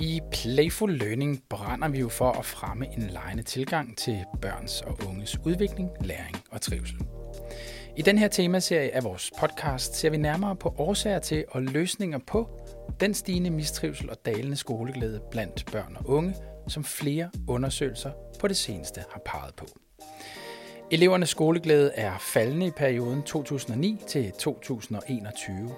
I Playful Learning brænder vi jo for at fremme en lejende tilgang til børns og unges udvikling, læring og trivsel. I den her temaserie af vores podcast ser vi nærmere på årsager til og løsninger på den stigende mistrivsel og dalende skoleglæde blandt børn og unge, som flere undersøgelser på det seneste har peget på. Elevernes skoleglæde er faldende i perioden 2009 til 2021.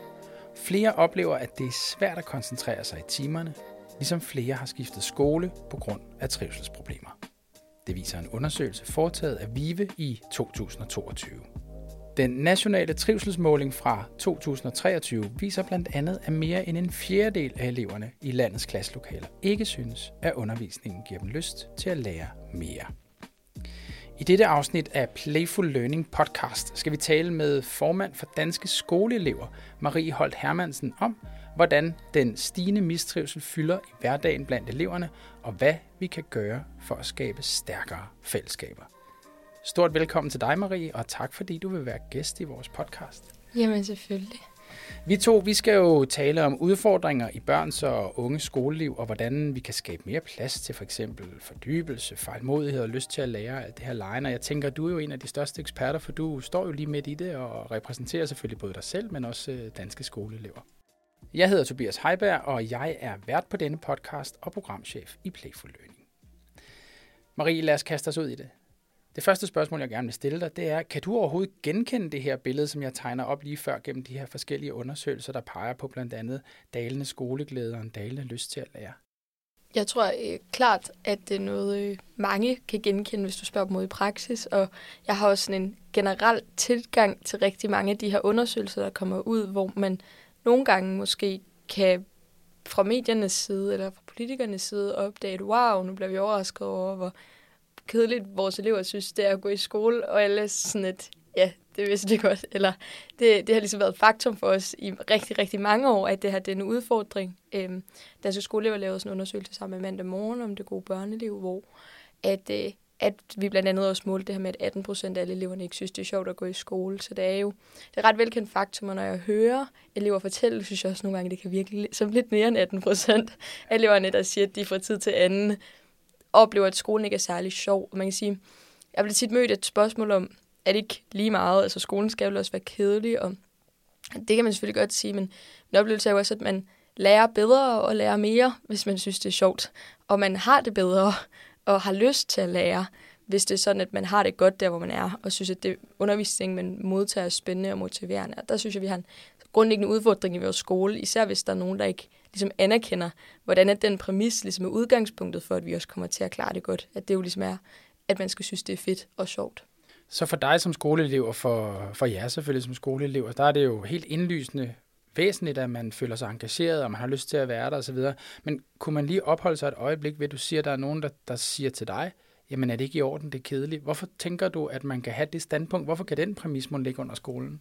Flere oplever, at det er svært at koncentrere sig i timerne, ligesom flere har skiftet skole på grund af trivselsproblemer. Det viser en undersøgelse foretaget af VIVE i 2022. Den nationale trivselsmåling fra 2023 viser blandt andet, at mere end en fjerdedel af eleverne i landets klasselokaler ikke synes, at undervisningen giver dem lyst til at lære mere. I dette afsnit af Playful Learning podcast skal vi tale med formand for Danske Skoleelever, Marie Holt Hermansen, om, hvordan den stigende mistrivsel fylder i hverdagen blandt eleverne, og hvad vi kan gøre for at skabe stærkere fællesskaber. Stort velkommen til dig, Marie, og tak fordi du vil være gæst i vores podcast. Jamen selvfølgelig. Vi to vi skal jo tale om udfordringer i børns og unges skoleliv, og hvordan vi kan skabe mere plads til for eksempel fordybelse, fejlmodighed og lyst til at lære alt det her lejen. Og jeg tænker, du er jo en af de største eksperter, for du står jo lige midt i det og repræsenterer selvfølgelig både dig selv, men også øh, danske skoleelever. Jeg hedder Tobias Heiberg, og jeg er vært på denne podcast og programchef i Playful Learning. Marie, lad os kaste os ud i det. Det første spørgsmål, jeg gerne vil stille dig, det er, kan du overhovedet genkende det her billede, som jeg tegner op lige før gennem de her forskellige undersøgelser, der peger på blandt andet dalende skoleglæde og en dalende lyst til at lære? Jeg tror øh, klart, at det er noget, øh, mange kan genkende, hvis du spørger dem mod i praksis. Og jeg har også sådan en generel tilgang til rigtig mange af de her undersøgelser, der kommer ud, hvor man nogle gange måske kan fra mediernes side eller fra politikernes side opdage, at wow, nu bliver vi overrasket over, hvor kedeligt vores elever synes, det er at gå i skole, og alle sådan et, ja, det vidste det godt. Eller det, det har ligesom været faktum for os i rigtig, rigtig mange år, at det her det er en udfordring. Øhm, Danske skoleelever lavede sådan en undersøgelse sammen med mandag morgen om det gode børneliv, hvor at, øh, at vi blandt andet også målte det her med, at 18 procent af alle eleverne ikke synes, det er sjovt at gå i skole. Så det er jo det er ret velkendt faktum, og når jeg hører elever fortælle, synes jeg også nogle gange, det kan virke som lidt mere end 18 procent af eleverne, der siger, at de fra tid til anden oplever, at skolen ikke er særlig sjov. Og man kan sige, jeg bliver tit mødt et spørgsmål om, er det ikke lige meget? Altså skolen skal jo også være kedelig, og det kan man selvfølgelig godt sige, men min oplevelse er jo også, at man lærer bedre og lærer mere, hvis man synes, det er sjovt. Og man har det bedre og har lyst til at lære, hvis det er sådan, at man har det godt der, hvor man er, og synes, at det undervisning, man modtager, er spændende og motiverende. Og der synes jeg, vi har en grundlæggende udfordring i vores skole, især hvis der er nogen, der ikke ligesom anerkender, hvordan er den præmis ligesom er udgangspunktet for, at vi også kommer til at klare det godt. At det jo ligesom er, at man skal synes, det er fedt og sjovt. Så for dig som skoleelev, og for, for jer selvfølgelig som skoleelever, der er det jo helt indlysende væsentligt, at man føler sig engageret, og man har lyst til at være der osv. Men kunne man lige opholde sig et øjeblik ved, at du siger, at der er nogen, der, der siger til dig, jamen er det ikke i orden, det er kedeligt. Hvorfor tænker du, at man kan have det standpunkt? Hvorfor kan den præmis må ligge under skolen?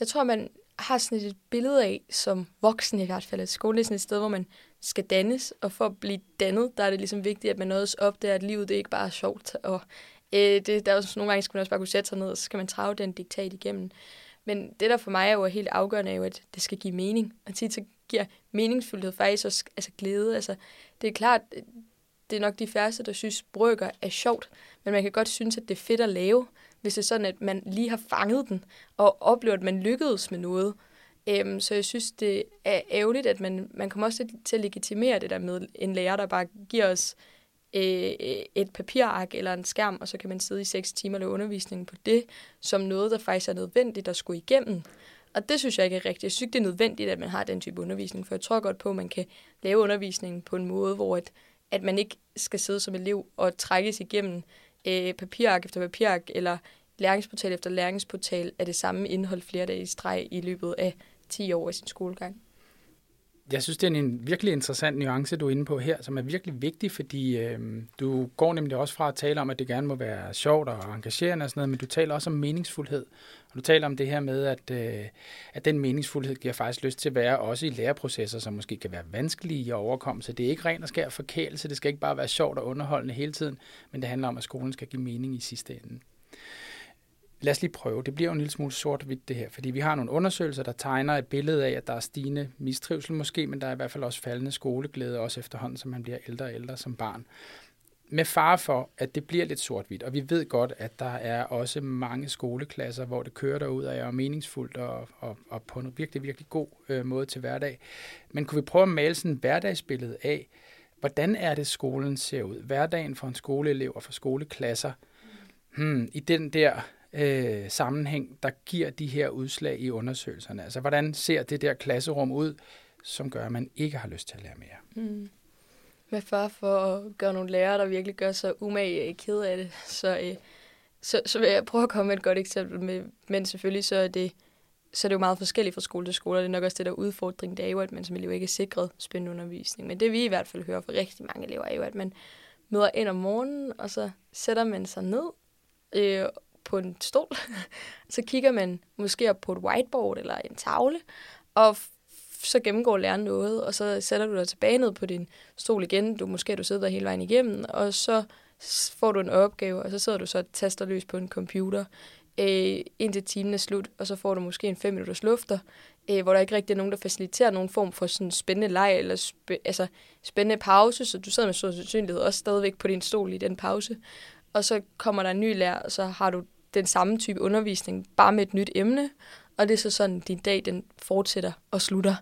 Jeg tror, man har sådan et billede af, som voksen i hvert fald, at skolen er sådan et sted, hvor man skal dannes, og for at blive dannet, der er det ligesom vigtigt, at man også op at livet det er ikke bare er sjovt, og øh, det, der er også nogle gange, skal man også bare kunne sætte sig ned, og så skal man trage den diktat igennem. Men det, der for mig er jo helt afgørende, er jo, at det skal give mening. Og tit så giver meningsfuldhed faktisk også altså glæde. Altså, det er klart, det er nok de færreste, der synes, brøker er sjovt, men man kan godt synes, at det er fedt at lave, hvis det er sådan, at man lige har fanget den, og oplever, at man lykkedes med noget. Øhm, så jeg synes, det er ærgerligt, at man, man kommer også til at legitimere det der med en lærer, der bare giver os øh, et papirark eller en skærm, og så kan man sidde i seks timer og lave undervisning på det, som noget, der faktisk er nødvendigt at skulle igennem. Og det synes jeg ikke er rigtigt. Jeg synes det er nødvendigt, at man har den type undervisning, for jeg tror godt på, at man kan lave undervisningen på en måde, hvor at, at man ikke skal sidde som elev og trækkes igennem øh, papirark efter papirark, eller læringsportal efter læringsportal af det samme indhold flere dage i streg i løbet af 10 år af sin skolegang. Jeg synes, det er en virkelig interessant nuance, du er inde på her, som er virkelig vigtig, fordi øh, du går nemlig også fra at tale om, at det gerne må være sjovt og engagerende og sådan noget, men du taler også om meningsfuldhed. Og du taler om det her med, at, øh, at den meningsfuldhed giver faktisk lyst til at være også i læreprocesser, som måske kan være vanskelige at overkomme. Så det er ikke ren og skær forkælelse, det skal ikke bare være sjovt og underholdende hele tiden, men det handler om, at skolen skal give mening i sidste ende lad os lige prøve. Det bliver jo en lille smule sort-hvidt det her, fordi vi har nogle undersøgelser, der tegner et billede af, at der er stigende mistrivsel måske, men der er i hvert fald også faldende skoleglæde, også efterhånden, som man bliver ældre og ældre som barn. Med fare for, at det bliver lidt sort-hvidt, og vi ved godt, at der er også mange skoleklasser, hvor det kører derud og er meningsfuldt og, og, og på en virkelig, virkelig god øh, måde til hverdag. Men kunne vi prøve at male sådan et hverdagsbillede af, hvordan er det, skolen ser ud? Hverdagen for en skoleelev og for skoleklasser. Hmm, I den der øh, sammenhæng, der giver de her udslag i undersøgelserne. Altså, hvordan ser det der klasserum ud, som gør, at man ikke har lyst til at lære mere? Mm. Med far for at gøre nogle lærere, der virkelig gør sig umage ked af det, så, øh, så, så vil jeg prøve at komme med et godt eksempel. Med, men selvfølgelig så er det så er det jo meget forskelligt fra skole til skole, og det er nok også det der udfordring, det er jo, at man som elev ikke er sikret spændende undervisning. Men det vi i hvert fald hører fra rigtig mange elever, er jo, at man møder ind om morgenen, og så sætter man sig ned øh, på en stol. så kigger man måske op på et whiteboard eller en tavle, og så gennemgår læreren noget, og så sætter du dig tilbage ned på din stol igen. Du måske du sidder der hele vejen igennem, og så får du en opgave, og så sidder du så og taster løs på en computer øh, indtil timen er slut, og så får du måske en 5 minutters lufter, øh, hvor der ikke rigtig er nogen, der faciliterer nogen form for sådan spændende leg eller spæ- altså spændende pause, så du sidder med stor sandsynlighed også stadigvæk på din stol i den pause. Og så kommer der en ny lærer, og så har du den samme type undervisning, bare med et nyt emne, og det er så sådan, din dag den fortsætter og slutter.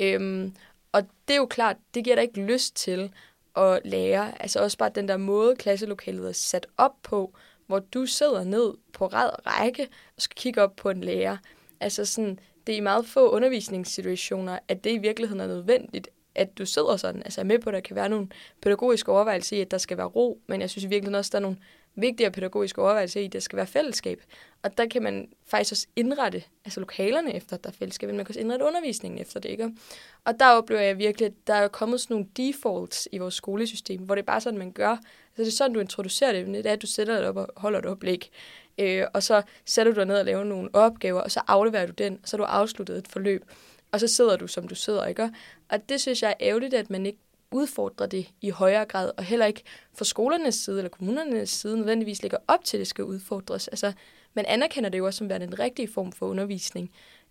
Øhm, og det er jo klart, det giver dig ikke lyst til at lære. Altså også bare den der måde, klasselokalet er sat op på, hvor du sidder ned på ræd række og skal kigge op på en lærer. Altså sådan, det er i meget få undervisningssituationer, at det i virkeligheden er nødvendigt, at du sidder sådan. Altså er med på, at der kan være nogle pædagogiske overvejelser i, at der skal være ro, men jeg synes i virkeligheden også, at der er nogle vigtigere pædagogiske overvejelse i, at der skal være fællesskab. Og der kan man faktisk også indrette altså lokalerne efter, at der er fællesskab, men man kan også indrette undervisningen efter det. Ikke? Og der oplever jeg virkelig, at der er kommet sådan nogle defaults i vores skolesystem, hvor det er bare sådan, man gør. Altså det er sådan, du introducerer det. Det er, at du sætter dig op og holder et oplæg. Øh, og så sætter du dig ned og laver nogle opgaver, og så afleverer du den, og så har du afsluttet et forløb. Og så sidder du, som du sidder, ikke? Og det synes jeg er ærgerligt, at man ikke udfordrer det i højere grad, og heller ikke fra skolernes side eller kommunernes side nødvendigvis ligger op til, at det skal udfordres. Altså, man anerkender det jo også som værende en rigtig form for undervisning.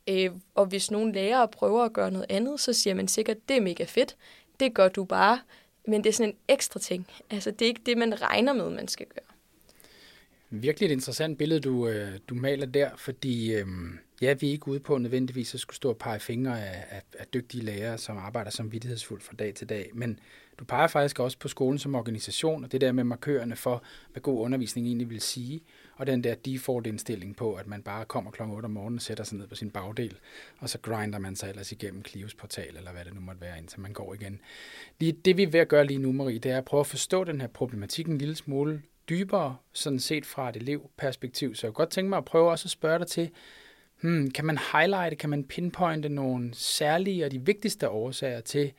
Øh, og hvis nogle lærere prøver at gøre noget andet, så siger man sikkert, det er mega fedt, det gør du bare, men det er sådan en ekstra ting. Altså, det er ikke det, man regner med, man skal gøre. Virkelig et interessant billede, du, øh, du maler der, fordi øh, ja, vi er ikke ude på nødvendigvis at skulle stå og pege fingre af, af, af dygtige lærere, som arbejder som vidtighedsfuldt fra dag til dag, men du peger faktisk også på skolen som organisation, og det der med markørerne for, hvad god undervisning egentlig vil sige, og den der default-indstilling på, at man bare kommer kl. 8 om morgenen og sætter sig ned på sin bagdel, og så grinder man sig ellers igennem Clios portal, eller hvad det nu måtte være, indtil man går igen. Lige, det vi er ved at gøre lige nu, Marie, det er at prøve at forstå den her problematik en lille smule dybere, sådan set fra et elevperspektiv. Så jeg kunne godt tænke mig at prøve også at spørge dig til, hmm, kan man highlighte, kan man pinpointe nogle særlige og de vigtigste årsager til,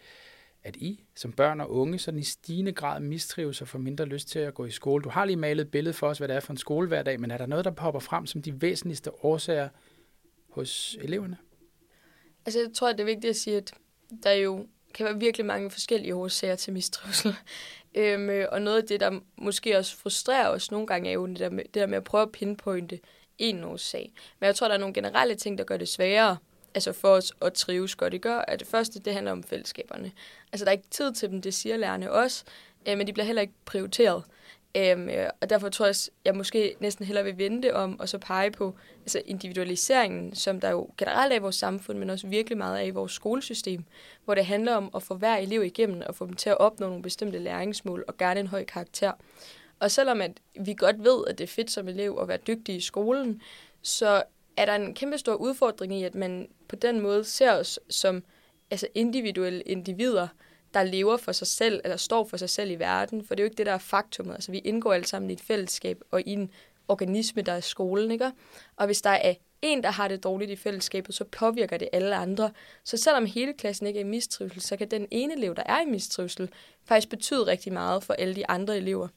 at I som børn og unge sådan i stigende grad mistrives og får mindre lyst til at gå i skole. Du har lige malet et billede for os, hvad det er for en skole hver dag, men er der noget, der popper frem som de væsentligste årsager hos eleverne? Altså jeg tror, at det er vigtigt at sige, at der jo kan være virkelig mange forskellige årsager til mistrivsel. Øhm, øh, og noget af det, der måske også frustrerer os nogle gange, er jo det der med, det der med at prøve at pinpointe en årsag. Men jeg tror, der er nogle generelle ting, der gør det sværere altså for os at trives godt. Det gør, at det første, det handler om fællesskaberne. Altså, der er ikke tid til dem, det siger lærerne også, øh, men de bliver heller ikke prioriteret. Øhm, og derfor tror jeg, at jeg måske næsten hellere vil vente om, og så pege på altså individualiseringen, som der jo generelt er i vores samfund, men også virkelig meget af i vores skolesystem, hvor det handler om at få hver elev igennem og få dem til at opnå nogle bestemte læringsmål og gerne en høj karakter. Og selvom at vi godt ved, at det er fedt som elev at være dygtig i skolen, så er der en kæmpe stor udfordring i, at man på den måde ser os som altså individuelle individer, der lever for sig selv, eller står for sig selv i verden, for det er jo ikke det, der er faktumet. Altså, vi indgår alle sammen i et fællesskab og i en organisme, der er skolen, ikke? Og hvis der er en, der har det dårligt i fællesskabet, så påvirker det alle andre. Så selvom hele klassen ikke er i mistrivsel, så kan den ene elev, der er i mistrivsel, faktisk betyde rigtig meget for alle de andre elever.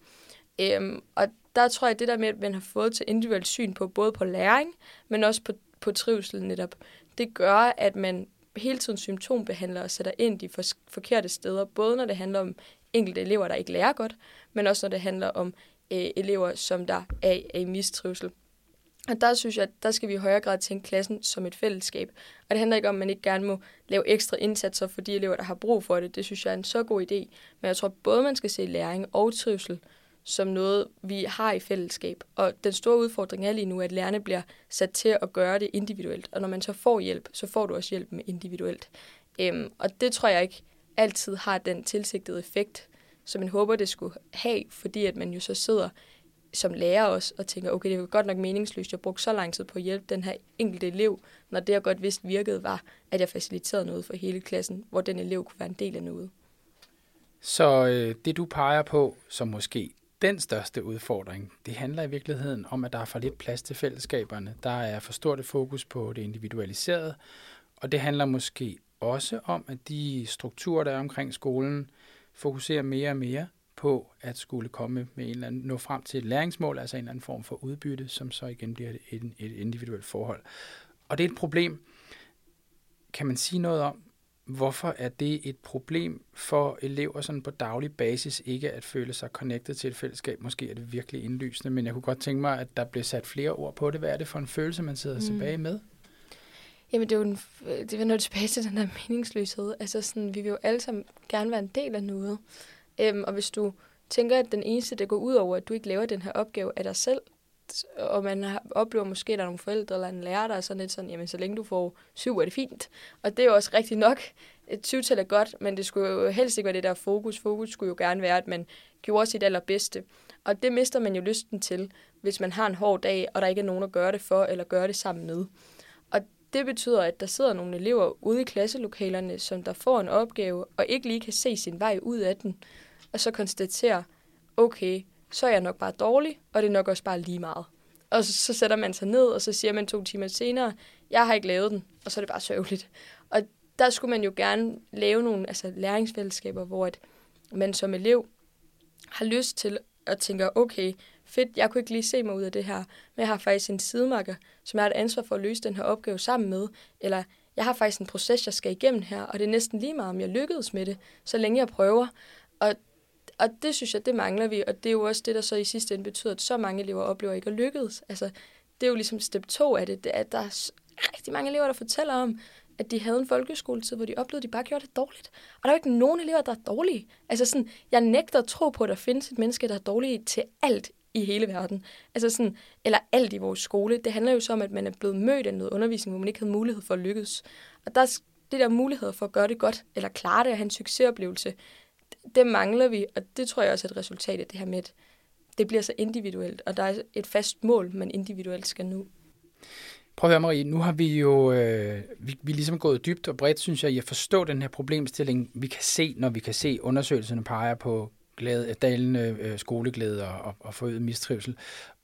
Øhm, og der tror jeg, at det der med, at man har fået til individuelt syn på både på læring, men også på, på trivsel netop, det gør, at man hele tiden symptombehandler og sætter ind de forkerte steder, både når det handler om enkelte elever, der ikke lærer godt, men også når det handler om øh, elever, som der er, er i mistrivsel. Og der synes jeg, at der skal vi i højere grad tænke klassen som et fællesskab. Og det handler ikke om, at man ikke gerne må lave ekstra indsatser for de elever, der har brug for det. Det synes jeg er en så god idé. Men jeg tror både, man skal se læring og trivsel som noget, vi har i fællesskab. Og den store udfordring er lige nu, at lærerne bliver sat til at gøre det individuelt. Og når man så får hjælp, så får du også hjælp med individuelt. Øhm, og det tror jeg ikke altid har den tilsigtede effekt, som man håber, det skulle have, fordi at man jo så sidder som lærer også og tænker, okay, det er godt nok meningsløst, jeg brugte så lang tid på at hjælpe den her enkelte elev, når det, jeg godt vidste virkede, var, at jeg faciliterede noget for hele klassen, hvor den elev kunne være en del af noget. Så øh, det, du peger på, som måske den største udfordring, det handler i virkeligheden om, at der er for lidt plads til fællesskaberne. Der er for stort et fokus på det individualiserede, og det handler måske også om, at de strukturer, der er omkring skolen, fokuserer mere og mere på at skulle komme med en eller anden, nå frem til et læringsmål, altså en eller anden form for udbytte, som så igen bliver et, et individuelt forhold. Og det er et problem. Kan man sige noget om, hvorfor er det et problem for elever sådan på daglig basis ikke at føle sig connected til et fællesskab? Måske er det virkelig indlysende, men jeg kunne godt tænke mig, at der bliver sat flere ord på det. Hvad er det for en følelse, man sidder mm. tilbage med? Jamen, det er jo en, det er noget tilbage til den der meningsløshed. Altså sådan, vi vil jo alle sammen gerne være en del af noget. Øhm, og hvis du tænker, at den eneste, der går ud over, at du ikke laver den her opgave, er dig selv, og man har, oplever måske, at der er nogle forældre eller en lærer, der er sådan lidt sådan, jamen så længe du får syv, er det fint. Og det er jo også rigtigt nok. Et syvtal er godt, men det skulle jo helst ikke være det der fokus. Fokus skulle jo gerne være, at man gjorde sit allerbedste. Og det mister man jo lysten til, hvis man har en hård dag, og der ikke er nogen at gøre det for, eller gøre det sammen med. Og det betyder, at der sidder nogle elever ude i klasselokalerne, som der får en opgave, og ikke lige kan se sin vej ud af den og så konstaterer, okay, så er jeg nok bare dårlig, og det er nok også bare lige meget. Og så, så sætter man sig ned, og så siger man to timer senere, jeg har ikke lavet den, og så er det bare sørgeligt. Og der skulle man jo gerne lave nogle altså, læringsfællesskaber, hvor at man som elev har lyst til at tænke, okay, fedt, jeg kunne ikke lige se mig ud af det her, men jeg har faktisk en sidemarker, som jeg har et ansvar for at løse den her opgave sammen med, eller jeg har faktisk en proces, jeg skal igennem her, og det er næsten lige meget, om jeg lykkedes med det, så længe jeg prøver. Og og det synes jeg, det mangler vi, og det er jo også det, der så i sidste ende betyder, at så mange elever oplever ikke at lykkes. Altså, det er jo ligesom step 2 af det, det er, at der er rigtig mange elever, der fortæller om, at de havde en folkeskoletid, hvor de oplevede, at de bare gjorde det dårligt. Og der er jo ikke nogen elever, der er dårlige. Altså sådan, jeg nægter at tro på, at der findes et menneske, der er dårlig til alt i hele verden. Altså sådan, eller alt i vores skole. Det handler jo så om, at man er blevet mødt af noget undervisning, hvor man ikke havde mulighed for at lykkes. Og der er det der mulighed for at gøre det godt, eller klare det og have en succesoplevelse, det mangler vi, og det tror jeg også er et resultat af det her med, at det bliver så individuelt, og der er et fast mål, man individuelt skal nå. Prøv at høre, Marie, nu har vi jo øh, vi, vi er ligesom gået dybt og bredt, synes jeg, i at forstå den her problemstilling, vi kan se, når vi kan se undersøgelserne peger på glæde, øh, dalende øh, skoleglæde og, og, og forøget mistrivsel.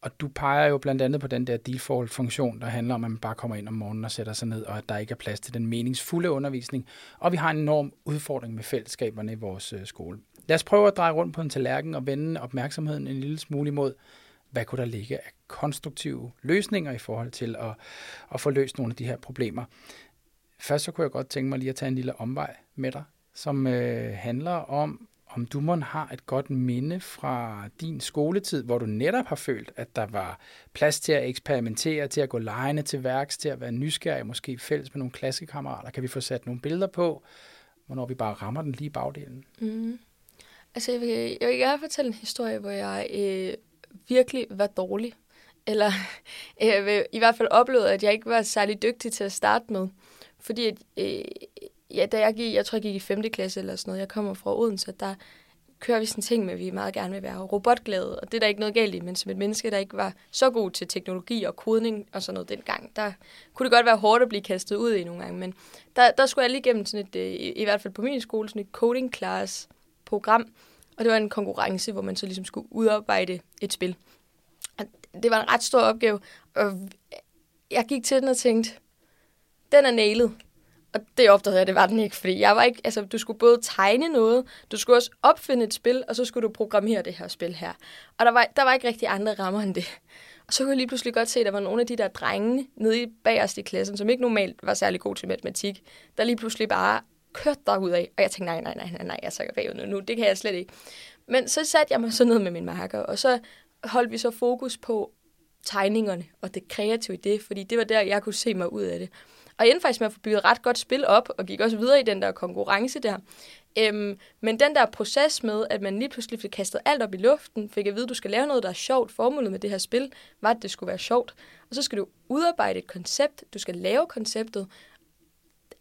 Og du peger jo blandt andet på den der default-funktion, der handler om, at man bare kommer ind om morgenen og sætter sig ned, og at der ikke er plads til den meningsfulde undervisning. Og vi har en enorm udfordring med fællesskaberne i vores øh, skole. Lad os prøve at dreje rundt på en tallerken og vende opmærksomheden en lille smule imod, hvad kunne der ligge af konstruktive løsninger i forhold til at, at få løst nogle af de her problemer. Først så kunne jeg godt tænke mig lige at tage en lille omvej med dig, som øh, handler om om du må har et godt minde fra din skoletid, hvor du netop har følt, at der var plads til at eksperimentere, til at gå lejende til værks, til at være nysgerrig, måske fælles med nogle klassekammerater. Kan vi få sat nogle billeder på, hvornår vi bare rammer den lige i bagdelen? Mm. Altså, jeg vil, jeg vil gerne fortælle en historie, hvor jeg øh, virkelig var dårlig. Eller øh, i hvert fald oplevede, at jeg ikke var særlig dygtig til at starte med. Fordi at, øh, ja, da jeg gik, jeg tror, jeg gik i 5. klasse eller sådan noget, jeg kommer fra Odense, der kører vi sådan ting med, at vi meget gerne vil være robotglade, og det er der ikke noget galt i, men som et menneske, der ikke var så god til teknologi og kodning og sådan noget dengang, der kunne det godt være hårdt at blive kastet ud i nogle gange, men der, der skulle jeg lige igennem sådan et, øh, i hvert fald på min skole, sådan et coding class program, og det var en konkurrence, hvor man så ligesom skulle udarbejde et spil. Og det var en ret stor opgave, og jeg gik til den og tænkte, den er nailet. Og det opdagede jeg, det var den ikke, fordi jeg var ikke, altså, du skulle både tegne noget, du skulle også opfinde et spil, og så skulle du programmere det her spil her. Og der var, der var ikke rigtig andre rammer end det. Og så kunne jeg lige pludselig godt se, at der var nogle af de der drenge nede i bagerst i klassen, som ikke normalt var særlig gode til matematik, der lige pludselig bare kørte derud af. Og jeg tænkte, nej, nej, nej, nej, nej, jeg sakker bagud nu, nu, det kan jeg slet ikke. Men så satte jeg mig så ned med min marker, og så holdt vi så fokus på tegningerne og det kreative i det, fordi det var der, jeg kunne se mig ud af det. Og jeg endte faktisk med at få bygget ret godt spil op, og gik også videre i den der konkurrence der. Øhm, men den der proces med, at man lige pludselig fik kastet alt op i luften, fik at vide, at du skal lave noget, der er sjovt. Formålet med det her spil var, at det skulle være sjovt. Og så skal du udarbejde et koncept, du skal lave konceptet.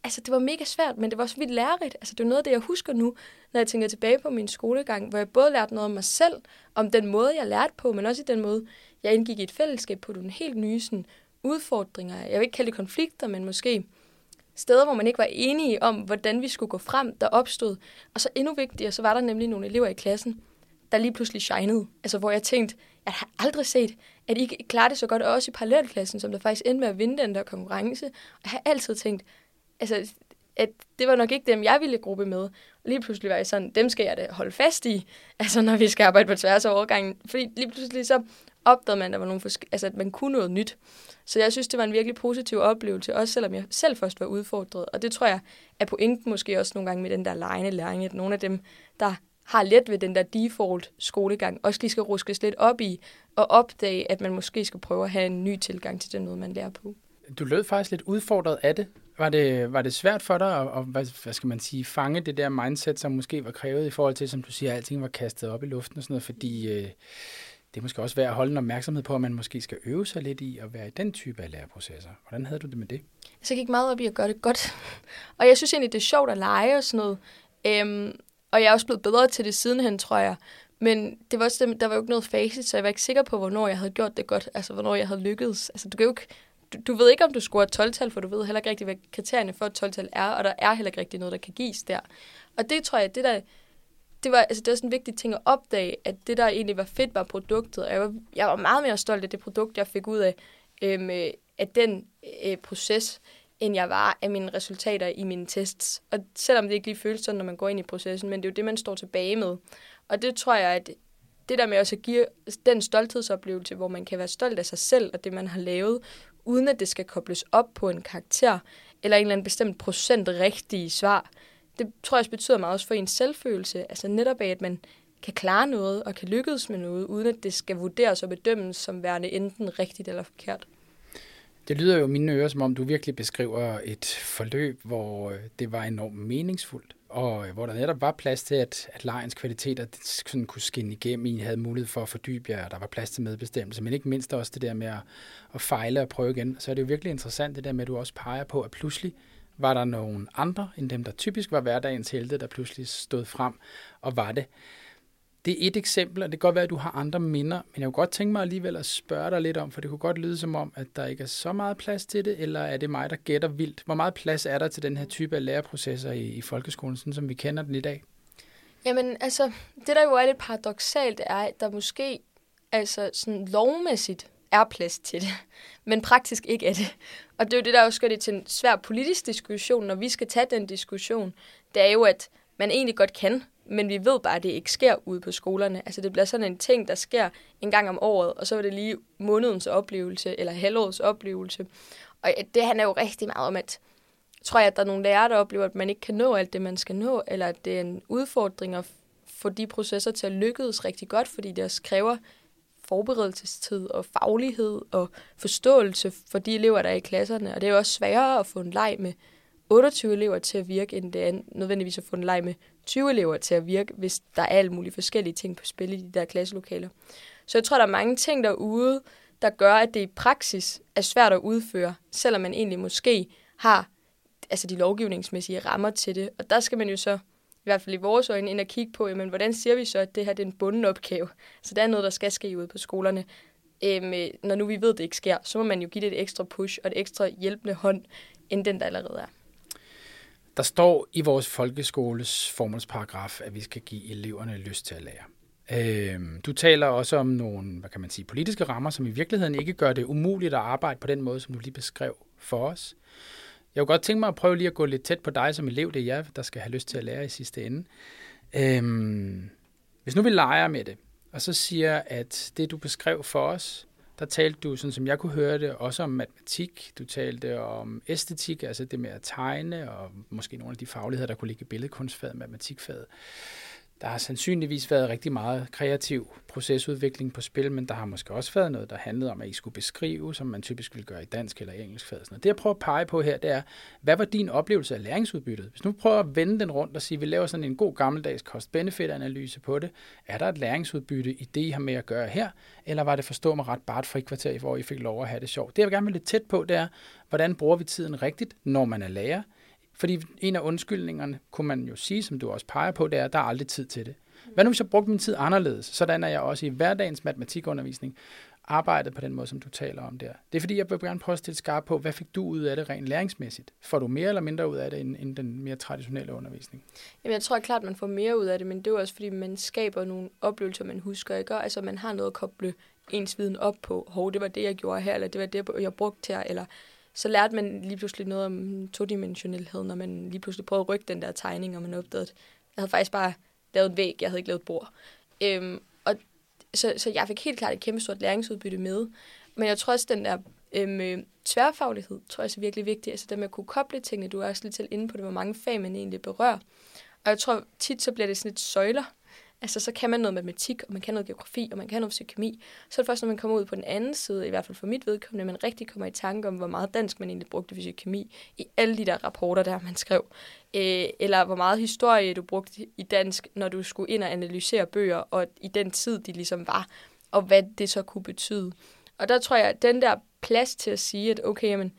Altså, det var mega svært, men det var også vildt lærerigt. Altså, det er noget af det, jeg husker nu, når jeg tænker tilbage på min skolegang, hvor jeg både lærte noget om mig selv, om den måde, jeg lærte på, men også i den måde, jeg indgik i et fællesskab på nogle helt nye sådan, udfordringer. Jeg vil ikke kalde det konflikter, men måske steder, hvor man ikke var enige om, hvordan vi skulle gå frem, der opstod. Og så endnu vigtigere, så var der nemlig nogle elever i klassen, der lige pludselig shinede. Altså, hvor jeg tænkte, jeg har aldrig set, at I klarer det så godt, også i parallelklassen, som der faktisk endte med at vinde den der konkurrence. Og jeg har altid tænkt, altså, at det var nok ikke dem, jeg ville gruppe med. Og lige pludselig var jeg sådan, dem skal jeg da holde fast i, altså når vi skal arbejde på tværs af overgangen. Fordi lige pludselig så opdagede man, at, der var nogle altså, at man kunne noget nyt. Så jeg synes, det var en virkelig positiv oplevelse, også selvom jeg selv først var udfordret. Og det tror jeg er pointen måske også nogle gange med den der lejende læring, at nogle af dem, der har let ved den der default skolegang, også lige skal ruskes lidt op i og opdage, at man måske skal prøve at have en ny tilgang til den måde, man lærer på. Du lød faktisk lidt udfordret af det. Var det, var det svært for dig at, at hvad, hvad skal man sige, fange det der mindset, som måske var krævet i forhold til, som du siger, at alting var kastet op i luften og sådan noget, fordi øh, det er måske også værd at holde en opmærksomhed på, at man måske skal øve sig lidt i at være i den type af læreprocesser. Hvordan havde du det med det? Så jeg gik meget op i at gøre det godt. Og jeg synes egentlig, det er sjovt at lege og sådan noget. Øhm, og jeg er også blevet bedre til det sidenhen, tror jeg. Men det var også, der var jo ikke noget facit, så jeg var ikke sikker på, hvornår jeg havde gjort det godt. Altså, hvornår jeg havde lykkedes. Altså, du kan jo ikke, du, du ved ikke, om du scorer et 12-tal, for du ved heller ikke rigtig, hvad kriterierne for et 12-tal er, og der er heller ikke rigtig noget, der kan gives der. Og det tror jeg, det der det var, altså, det var sådan en vigtig ting at opdage, at det, der egentlig var fedt, var produktet. Og jeg var, jeg var meget mere stolt af det produkt, jeg fik ud af, øhm, øh, af den øh, proces, end jeg var af mine resultater i mine tests. Og selvom det ikke lige føles sådan, når man går ind i processen, men det er jo det, man står tilbage med. Og det tror jeg, at det der med også at give den stolthedsoplevelse, hvor man kan være stolt af sig selv og det, man har lavet, uden at det skal kobles op på en karakter, eller en eller anden bestemt procent rigtige svar, det tror jeg også betyder meget også for ens selvfølelse. Altså netop af, at man kan klare noget og kan lykkes med noget, uden at det skal vurderes og bedømmes som værende enten rigtigt eller forkert. Det lyder jo i mine ører, som om du virkelig beskriver et forløb, hvor øh, det var enormt meningsfuldt, og øh, hvor der netop var plads til, at, at lejens kvaliteter sådan kunne skinne igennem, I havde mulighed for at fordybe jer, og der var plads til medbestemmelse, men ikke mindst også det der med at, at fejle og prøve igen. Så er det jo virkelig interessant det der med, at du også peger på, at pludselig var der nogle andre end dem, der typisk var hverdagens helte, der pludselig stod frem og var det. Det er et eksempel, og det kan godt være, at du har andre minder, men jeg kunne godt tænke mig alligevel at spørge dig lidt om, for det kunne godt lyde som om, at der ikke er så meget plads til det, eller er det mig, der gætter vildt? Hvor meget plads er der til den her type af læreprocesser i, i folkeskolen, sådan som vi kender den i dag? Jamen, altså, det der jo er lidt paradoxalt, er, at der måske altså sådan lovmæssigt er plads til det, men praktisk ikke er det. Og det er jo det, der også gør det til en svær politisk diskussion, når vi skal tage den diskussion. Det er jo, at man egentlig godt kan, men vi ved bare, at det ikke sker ude på skolerne. Altså det bliver sådan en ting, der sker en gang om året, og så er det lige månedens oplevelse, eller halvårets oplevelse. Og øh, det handler jo rigtig meget om, at tror jeg, at der er nogle lærere, der oplever, at man ikke kan nå alt det, man skal nå, eller at det er en udfordring at få de processer til at lykkes rigtig godt, fordi det også kræver forberedelsestid og faglighed og forståelse for de elever, der er i klasserne. Og det er jo også sværere at få en leg med 28 elever til at virke, end det er nødvendigvis at få en leg med 20 elever til at virke, hvis der er alle mulige forskellige ting på spil i de der klasselokaler. Så jeg tror, der er mange ting derude, der gør, at det i praksis er svært at udføre, selvom man egentlig måske har altså de lovgivningsmæssige rammer til det. Og der skal man jo så i hvert fald i vores øjne, ind og kigge på, jamen, hvordan siger vi så, at det her det er en bunden opgave? Så der er noget, der skal ske ude på skolerne. Øhm, øh, når nu vi ved, at det ikke sker, så må man jo give det et ekstra push og et ekstra hjælpende hånd, end den, der allerede er. Der står i vores folkeskoles formålsparagraf, at vi skal give eleverne lyst til at lære. Øhm, du taler også om nogle, hvad kan man sige, politiske rammer, som i virkeligheden ikke gør det umuligt at arbejde på den måde, som du lige beskrev for os. Jeg kunne godt tænke mig at prøve lige at gå lidt tæt på dig som elev. Det er jeg, der skal have lyst til at lære i sidste ende. Øhm, hvis nu vi leger med det, og så siger, at det du beskrev for os, der talte du, sådan som jeg kunne høre det, også om matematik. Du talte om æstetik, altså det med at tegne, og måske nogle af de fagligheder, der kunne ligge i billedkunstfaget, matematikfaget der har sandsynligvis været rigtig meget kreativ procesudvikling på spil, men der har måske også været noget, der handlede om, at I skulle beskrive, som man typisk ville gøre i dansk eller engelsk fag. Det jeg prøver at pege på her, det er, hvad var din oplevelse af læringsudbyttet? Hvis nu prøver at vende den rundt og sige, at vi laver sådan en god gammeldags cost-benefit-analyse på det, er der et læringsudbytte i det, I har med at gøre her, eller var det forstå mig ret bare et frikvarter, hvor I fik lov at have det sjovt? Det jeg vil gerne være lidt tæt på, det er, hvordan bruger vi tiden rigtigt, når man er lærer? Fordi en af undskyldningerne, kunne man jo sige, som du også peger på, det er, at der er aldrig tid til det. Hvad nu hvis jeg brugte min tid anderledes, sådan er jeg også i hverdagens matematikundervisning arbejdet på den måde, som du taler om der. Det er fordi, jeg vil gerne prøve at stille skarp på, hvad fik du ud af det rent læringsmæssigt? Får du mere eller mindre ud af det, end, end den mere traditionelle undervisning? Jamen, jeg tror klart, man får mere ud af det, men det er også fordi, man skaber nogle oplevelser, man husker, ikke? Altså, man har noget at koble ens viden op på. Hov, det var det, jeg gjorde her, eller det var det, jeg brugte her, eller så lærte man lige pludselig noget om todimensionalhed, når man lige pludselig prøvede at rykke den der tegning, og man opdagede, at jeg havde faktisk bare lavet en væg, jeg havde ikke lavet et bord. Øhm, og så, så jeg fik helt klart et kæmpe stort læringsudbytte med. Men jeg tror også, den der øhm, øh, tværfaglighed, tror jeg er virkelig vigtig. Altså det med at kunne koble tingene, du er også lidt til inde på det, hvor mange fag man egentlig berører. Og jeg tror tit, så bliver det sådan lidt søjler, Altså, så kan man noget matematik, og man kan noget geografi, og man kan noget psykemi. Så er det først, når man kommer ud på den anden side, i hvert fald for mit vedkommende, man rigtig kommer i tanke om, hvor meget dansk man egentlig brugte for kemi i alle de der rapporter, der man skrev. Øh, eller hvor meget historie du brugte i dansk, når du skulle ind og analysere bøger, og i den tid, de ligesom var, og hvad det så kunne betyde. Og der tror jeg, at den der plads til at sige, at okay, men,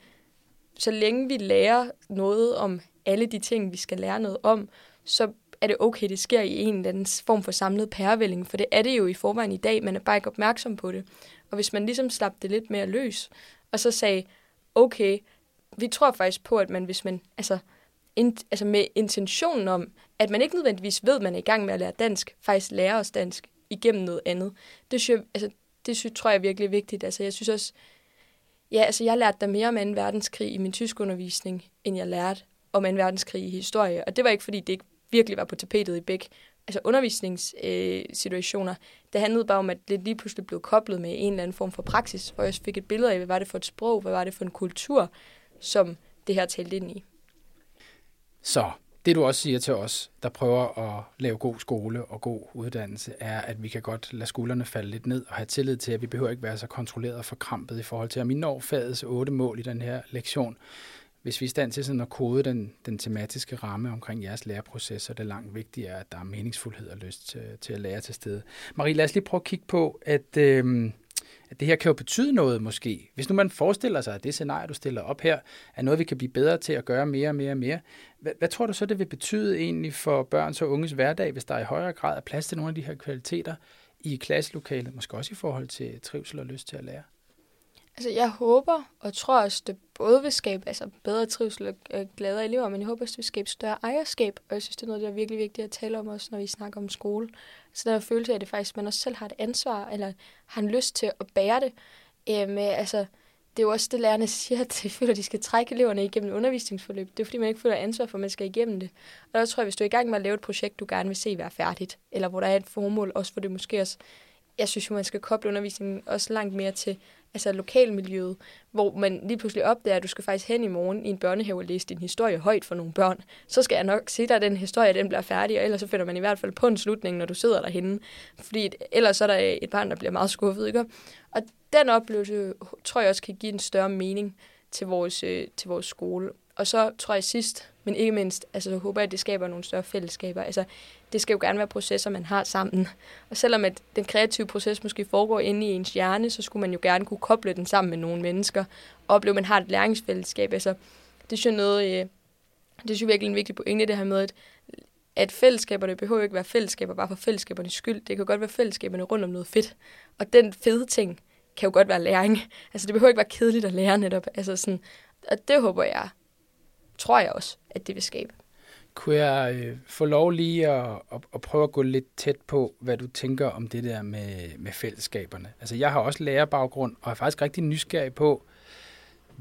så længe vi lærer noget om alle de ting, vi skal lære noget om, så er det okay, det sker i en eller anden form for samlet pærevælling, for det er det jo i forvejen i dag, man er bare ikke opmærksom på det. Og hvis man ligesom slap det lidt mere løs, og så sagde, okay, vi tror faktisk på, at man, hvis man, altså, in, altså med intentionen om, at man ikke nødvendigvis ved, at man er i gang med at lære dansk, faktisk lærer os dansk igennem noget andet. Det, synes jeg, altså, det synes, tror jeg er virkelig vigtigt. Altså, jeg synes også, ja, altså, jeg lærte der mere om 2. verdenskrig i min tyskundervisning, end jeg lærte om 2. verdenskrig i historie. Og det var ikke, fordi det ikke virkelig var på tapetet i begge altså undervisningssituationer. Øh, det handlede bare om, at det lige pludselig blev koblet med en eller anden form for praksis, hvor jeg fik et billede af, hvad var det for et sprog, hvad var det for en kultur, som det her talte ind i. Så det du også siger til os, der prøver at lave god skole og god uddannelse, er, at vi kan godt lade skuldrene falde lidt ned og have tillid til, at vi behøver ikke være så kontrolleret og forkrampet i forhold til, om vi når fagets otte mål i den her lektion, hvis vi er i stand til sådan at kode den, den tematiske ramme omkring jeres læreproces, så er det langt vigtigere, at der er meningsfuldhed og lyst til, til at lære til stede. Marie, lad os lige prøve at kigge på, at, øh, at det her kan jo betyde noget måske. Hvis nu man forestiller sig, at det scenarie, du stiller op her, er noget, vi kan blive bedre til at gøre mere og mere og mere. Hvad, hvad tror du så, det vil betyde egentlig for børns og unges hverdag, hvis der i højere grad er plads til nogle af de her kvaliteter i klasselokalet, måske også i forhold til trivsel og lyst til at lære? Altså, jeg håber og tror også, det både vil skabe altså, bedre trivsel og øh, gladere elever, men jeg håber også, det vil skabe større ejerskab, og jeg synes, det er noget, der er virkelig vigtigt at tale om også, når vi snakker om skole. Så der er følelse af, at det faktisk, man også selv har et ansvar, eller har en lyst til at bære det. Øhm, øh, altså, det er jo også det, lærerne siger, at de føler, at de skal trække eleverne igennem undervisningsforløb. Det er fordi, man ikke føler ansvar for, at man skal igennem det. Og der tror jeg, hvis du er i gang med at lave et projekt, du gerne vil se være færdigt, eller hvor der er et formål, også for det måske også, jeg synes jo, man skal koble undervisningen også langt mere til altså lokalmiljøet, hvor man lige pludselig opdager, at du skal faktisk hen i morgen i en børnehave og læse din historie højt for nogle børn, så skal jeg nok se dig, at den historie den bliver færdig, og ellers så finder man i hvert fald på en slutning, når du sidder derhenne. Fordi ellers så er der et barn, der bliver meget skuffet. Ikke? Og den oplevelse tror jeg også kan give en større mening til vores, øh, til vores skole. Og så tror jeg sidst, men ikke mindst, altså så håber, at det skaber nogle større fællesskaber. Altså, det skal jo gerne være processer, man har sammen. Og selvom at den kreative proces måske foregår inde i ens hjerne, så skulle man jo gerne kunne koble den sammen med nogle mennesker, og opleve, at man har et læringsfællesskab. Altså, det synes jeg noget, øh, det synes jeg virkelig en vigtig pointe, det her med, at, at fællesskaberne behøver ikke være fællesskaber bare for fællesskabernes skyld. Det kan godt være fællesskaberne rundt om noget fedt. Og den fede ting kan jo godt være læring. Altså, det behøver ikke være kedeligt at lære netop. Altså, sådan, og det håber jeg, tror jeg også, at det vil skabe. Kunne jeg øh, få lov lige at, at, at prøve at gå lidt tæt på, hvad du tænker om det der med, med fællesskaberne? Altså, jeg har også lærerbaggrund, og er faktisk rigtig nysgerrig på,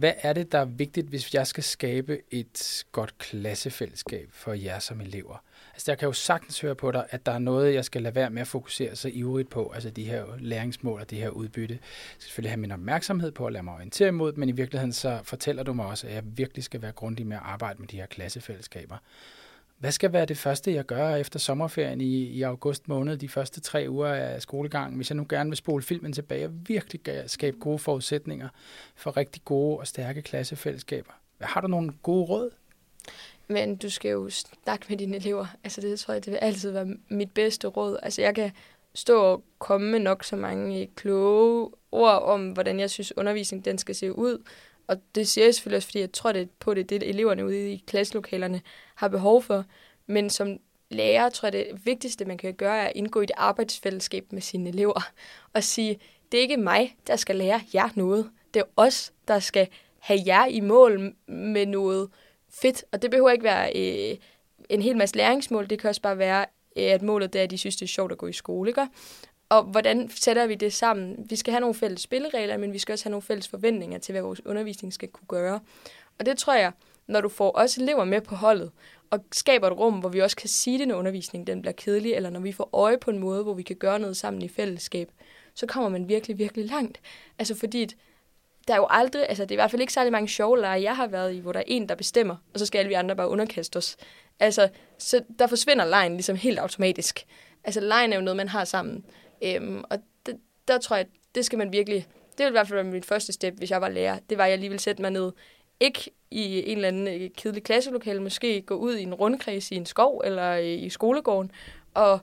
hvad er det, der er vigtigt, hvis jeg skal skabe et godt klassefællesskab for jer som elever? Altså, jeg kan jo sagtens høre på dig, at der er noget, jeg skal lade være med at fokusere så ivrigt på, altså de her læringsmål og det her udbytte. Jeg skal selvfølgelig have min opmærksomhed på at lade mig orientere imod, men i virkeligheden så fortæller du mig også, at jeg virkelig skal være grundig med at arbejde med de her klassefællesskaber. Hvad skal være det første, jeg gør efter sommerferien i, i august måned, de første tre uger af skolegangen, hvis jeg nu gerne vil spole filmen tilbage og virkelig skabe gode forudsætninger for rigtig gode og stærke klassefællesskaber? Har du nogle gode råd? Men du skal jo snakke med dine elever. Altså det tror jeg, det vil altid være mit bedste råd. Altså jeg kan stå og komme med nok så mange kloge ord om, hvordan jeg synes, undervisning den skal se ud. Og det siger jeg selvfølgelig også, fordi jeg tror det på, det det, eleverne ude i klasselokalerne har behov for. Men som lærer tror jeg, det vigtigste, man kan gøre, er at indgå i et arbejdsfællesskab med sine elever. Og sige, det er ikke mig, der skal lære jer noget. Det er os, der skal have jer i mål med noget fedt. Og det behøver ikke være øh, en hel masse læringsmål. Det kan også bare være, øh, at målet er, at de synes, det er sjovt at gå i skole. Ikke? Og hvordan sætter vi det sammen? Vi skal have nogle fælles spilleregler, men vi skal også have nogle fælles forventninger til, hvad vores undervisning skal kunne gøre. Og det tror jeg, når du får også elever med på holdet, og skaber et rum, hvor vi også kan sige det, når undervisningen den bliver kedelig, eller når vi får øje på en måde, hvor vi kan gøre noget sammen i fællesskab, så kommer man virkelig, virkelig langt. Altså fordi, der er jo aldrig, altså det er i hvert fald ikke særlig mange sjove lejre, jeg har været i, hvor der er en, der bestemmer, og så skal alle vi andre bare underkaste os. Altså, så der forsvinder lejen ligesom helt automatisk. Altså, lejen er jo noget, man har sammen. Øhm, og det, der tror jeg, det skal man virkelig... Det vil i hvert fald være mit første step, hvis jeg var lærer. Det var, at jeg lige ville sætte mig ned. Ikke i en eller anden øh, kedelig klasselokale, måske gå ud i en rundkreds i en skov eller øh, i skolegården, og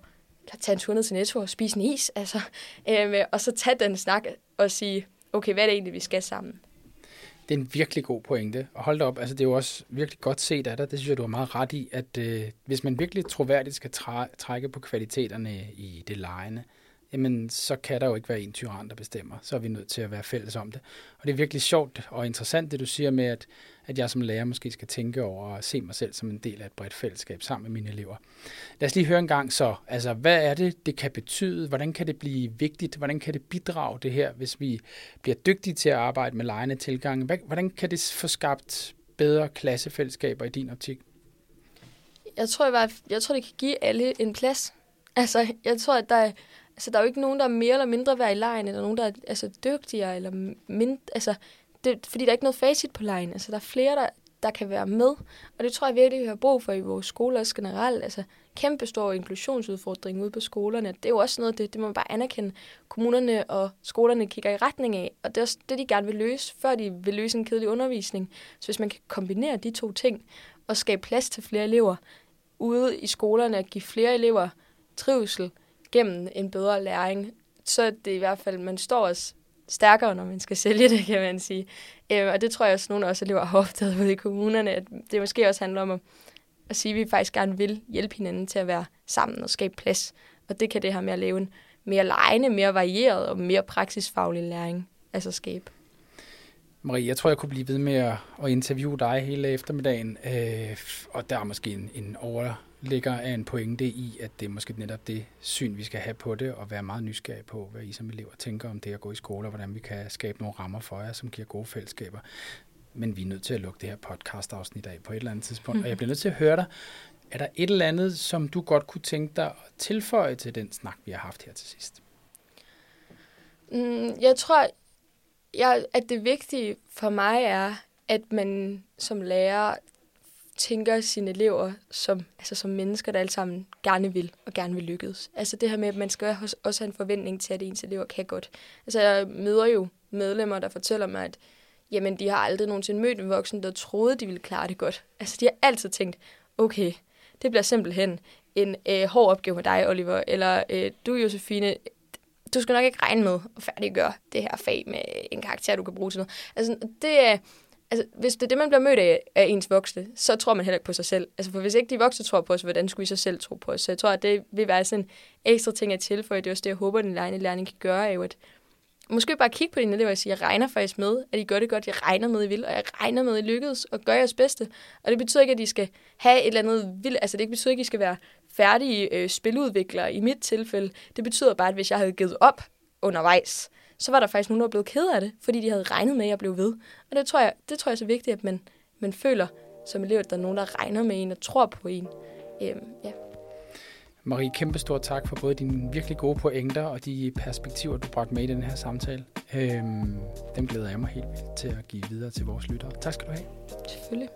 tage en tur ned til Netto og spise en is, altså. Øhm, og så tage den snak og sige, okay, hvad er det egentlig, vi skal sammen? Det er en virkelig god pointe. Og hold da op, altså det er jo også virkelig godt set af dig. Det synes jeg, du har meget ret i, at øh, hvis man virkelig troværdigt skal træ- trække på kvaliteterne i det lejende, jamen så kan der jo ikke være en tyran, der bestemmer. Så er vi nødt til at være fælles om det. Og det er virkelig sjovt og interessant, det du siger med, at, at jeg som lærer måske skal tænke over at se mig selv som en del af et bredt fællesskab sammen med mine elever. Lad os lige høre en gang så, altså hvad er det, det kan betyde? Hvordan kan det blive vigtigt? Hvordan kan det bidrage det her, hvis vi bliver dygtige til at arbejde med lejende tilgang? Hvordan kan det få skabt bedre klassefællesskaber i din optik? Jeg tror, jeg, jeg tror, det kan give alle en plads. Altså, jeg tror, at der er, altså, der er jo ikke nogen, der er mere eller mindre værd i lejen, eller nogen, der er altså, dygtigere, eller mindre, altså, det, fordi der er ikke noget facit på lejen. Altså, der er flere, der, der kan være med, og det tror jeg virkelig, vi har brug for i vores skoler også generelt. Altså, kæmpe stor inklusionsudfordring ude på skolerne. Det er jo også noget, det, det må man bare anerkende. Kommunerne og skolerne kigger i retning af, og det er også det, de gerne vil løse, før de vil løse en kedelig undervisning. Så hvis man kan kombinere de to ting, og skabe plads til flere elever ude i skolerne, og give flere elever trivsel, gennem en bedre læring, så er det i hvert fald, man står også stærkere, når man skal sælge det, kan man sige. Øh, og det tror jeg også, nogle af os elever har opdaget ude i kommunerne, at det måske også handler om at, at sige, at vi faktisk gerne vil hjælpe hinanden til at være sammen og skabe plads. Og det kan det her med at lave en mere lejende, mere varieret og mere praksisfaglig læring altså skabe. Marie, jeg tror, jeg kunne blive ved med at, at interviewe dig hele eftermiddagen, øh, og der er måske en, en over ligger af en pointe i, at det er måske netop det syn, vi skal have på det, og være meget nysgerrige på, hvad I som elever tænker om det at gå i skole, og hvordan vi kan skabe nogle rammer for jer, som giver gode fællesskaber. Men vi er nødt til at lukke det her podcast-afsnit af på et eller andet tidspunkt, og jeg bliver nødt til at høre dig. Er der et eller andet, som du godt kunne tænke dig at tilføje til den snak, vi har haft her til sidst? Mm, jeg tror, jeg, at det vigtige for mig er, at man som lærer tænker sine elever som, altså som mennesker, der alle sammen gerne vil og gerne vil lykkes. Altså det her med, at man skal også have en forventning til, at ens elever kan godt. Altså jeg møder jo medlemmer, der fortæller mig, at jamen, de har aldrig nogensinde mødt en voksen, der troede, de ville klare det godt. Altså de har altid tænkt, okay, det bliver simpelthen en øh, hård opgave med dig, Oliver, eller øh, du, Josefine, du skal nok ikke regne med at færdiggøre det her fag med en karakter, du kan bruge til noget. Altså, det er, altså, hvis det er det, man bliver mødt af, af ens voksne, så tror man heller ikke på sig selv. Altså, for hvis ikke de voksne tror på os, hvordan skulle vi så selv tro på os? Så jeg tror, at det vil være sådan en ekstra ting at tilføje. Det er også det, jeg håber, den lejende læring kan gøre, er jo at måske bare kigge på dine elever og sige, jeg regner faktisk med, at I gør det godt, jeg regner med, at I vil, og jeg regner med, at I lykkedes, og gør jeres bedste. Og det betyder ikke, at I skal have et eller andet vildt, altså det betyder ikke, at I skal være færdige øh, spiludviklere i mit tilfælde. Det betyder bare, at hvis jeg havde givet op undervejs, så var der faktisk nogen, der var blevet ked af det, fordi de havde regnet med, at jeg blev ved. Og det tror jeg, det tror jeg er så vigtigt, at man, man føler som elev, at der er nogen, der regner med en og tror på en. Øhm, ja. Marie, kæmpe stor tak for både dine virkelig gode pointer og de perspektiver, du bragte med i den her samtale. Øhm, dem glæder jeg mig helt vildt til at give videre til vores lyttere. Tak skal du have. Selvfølgelig.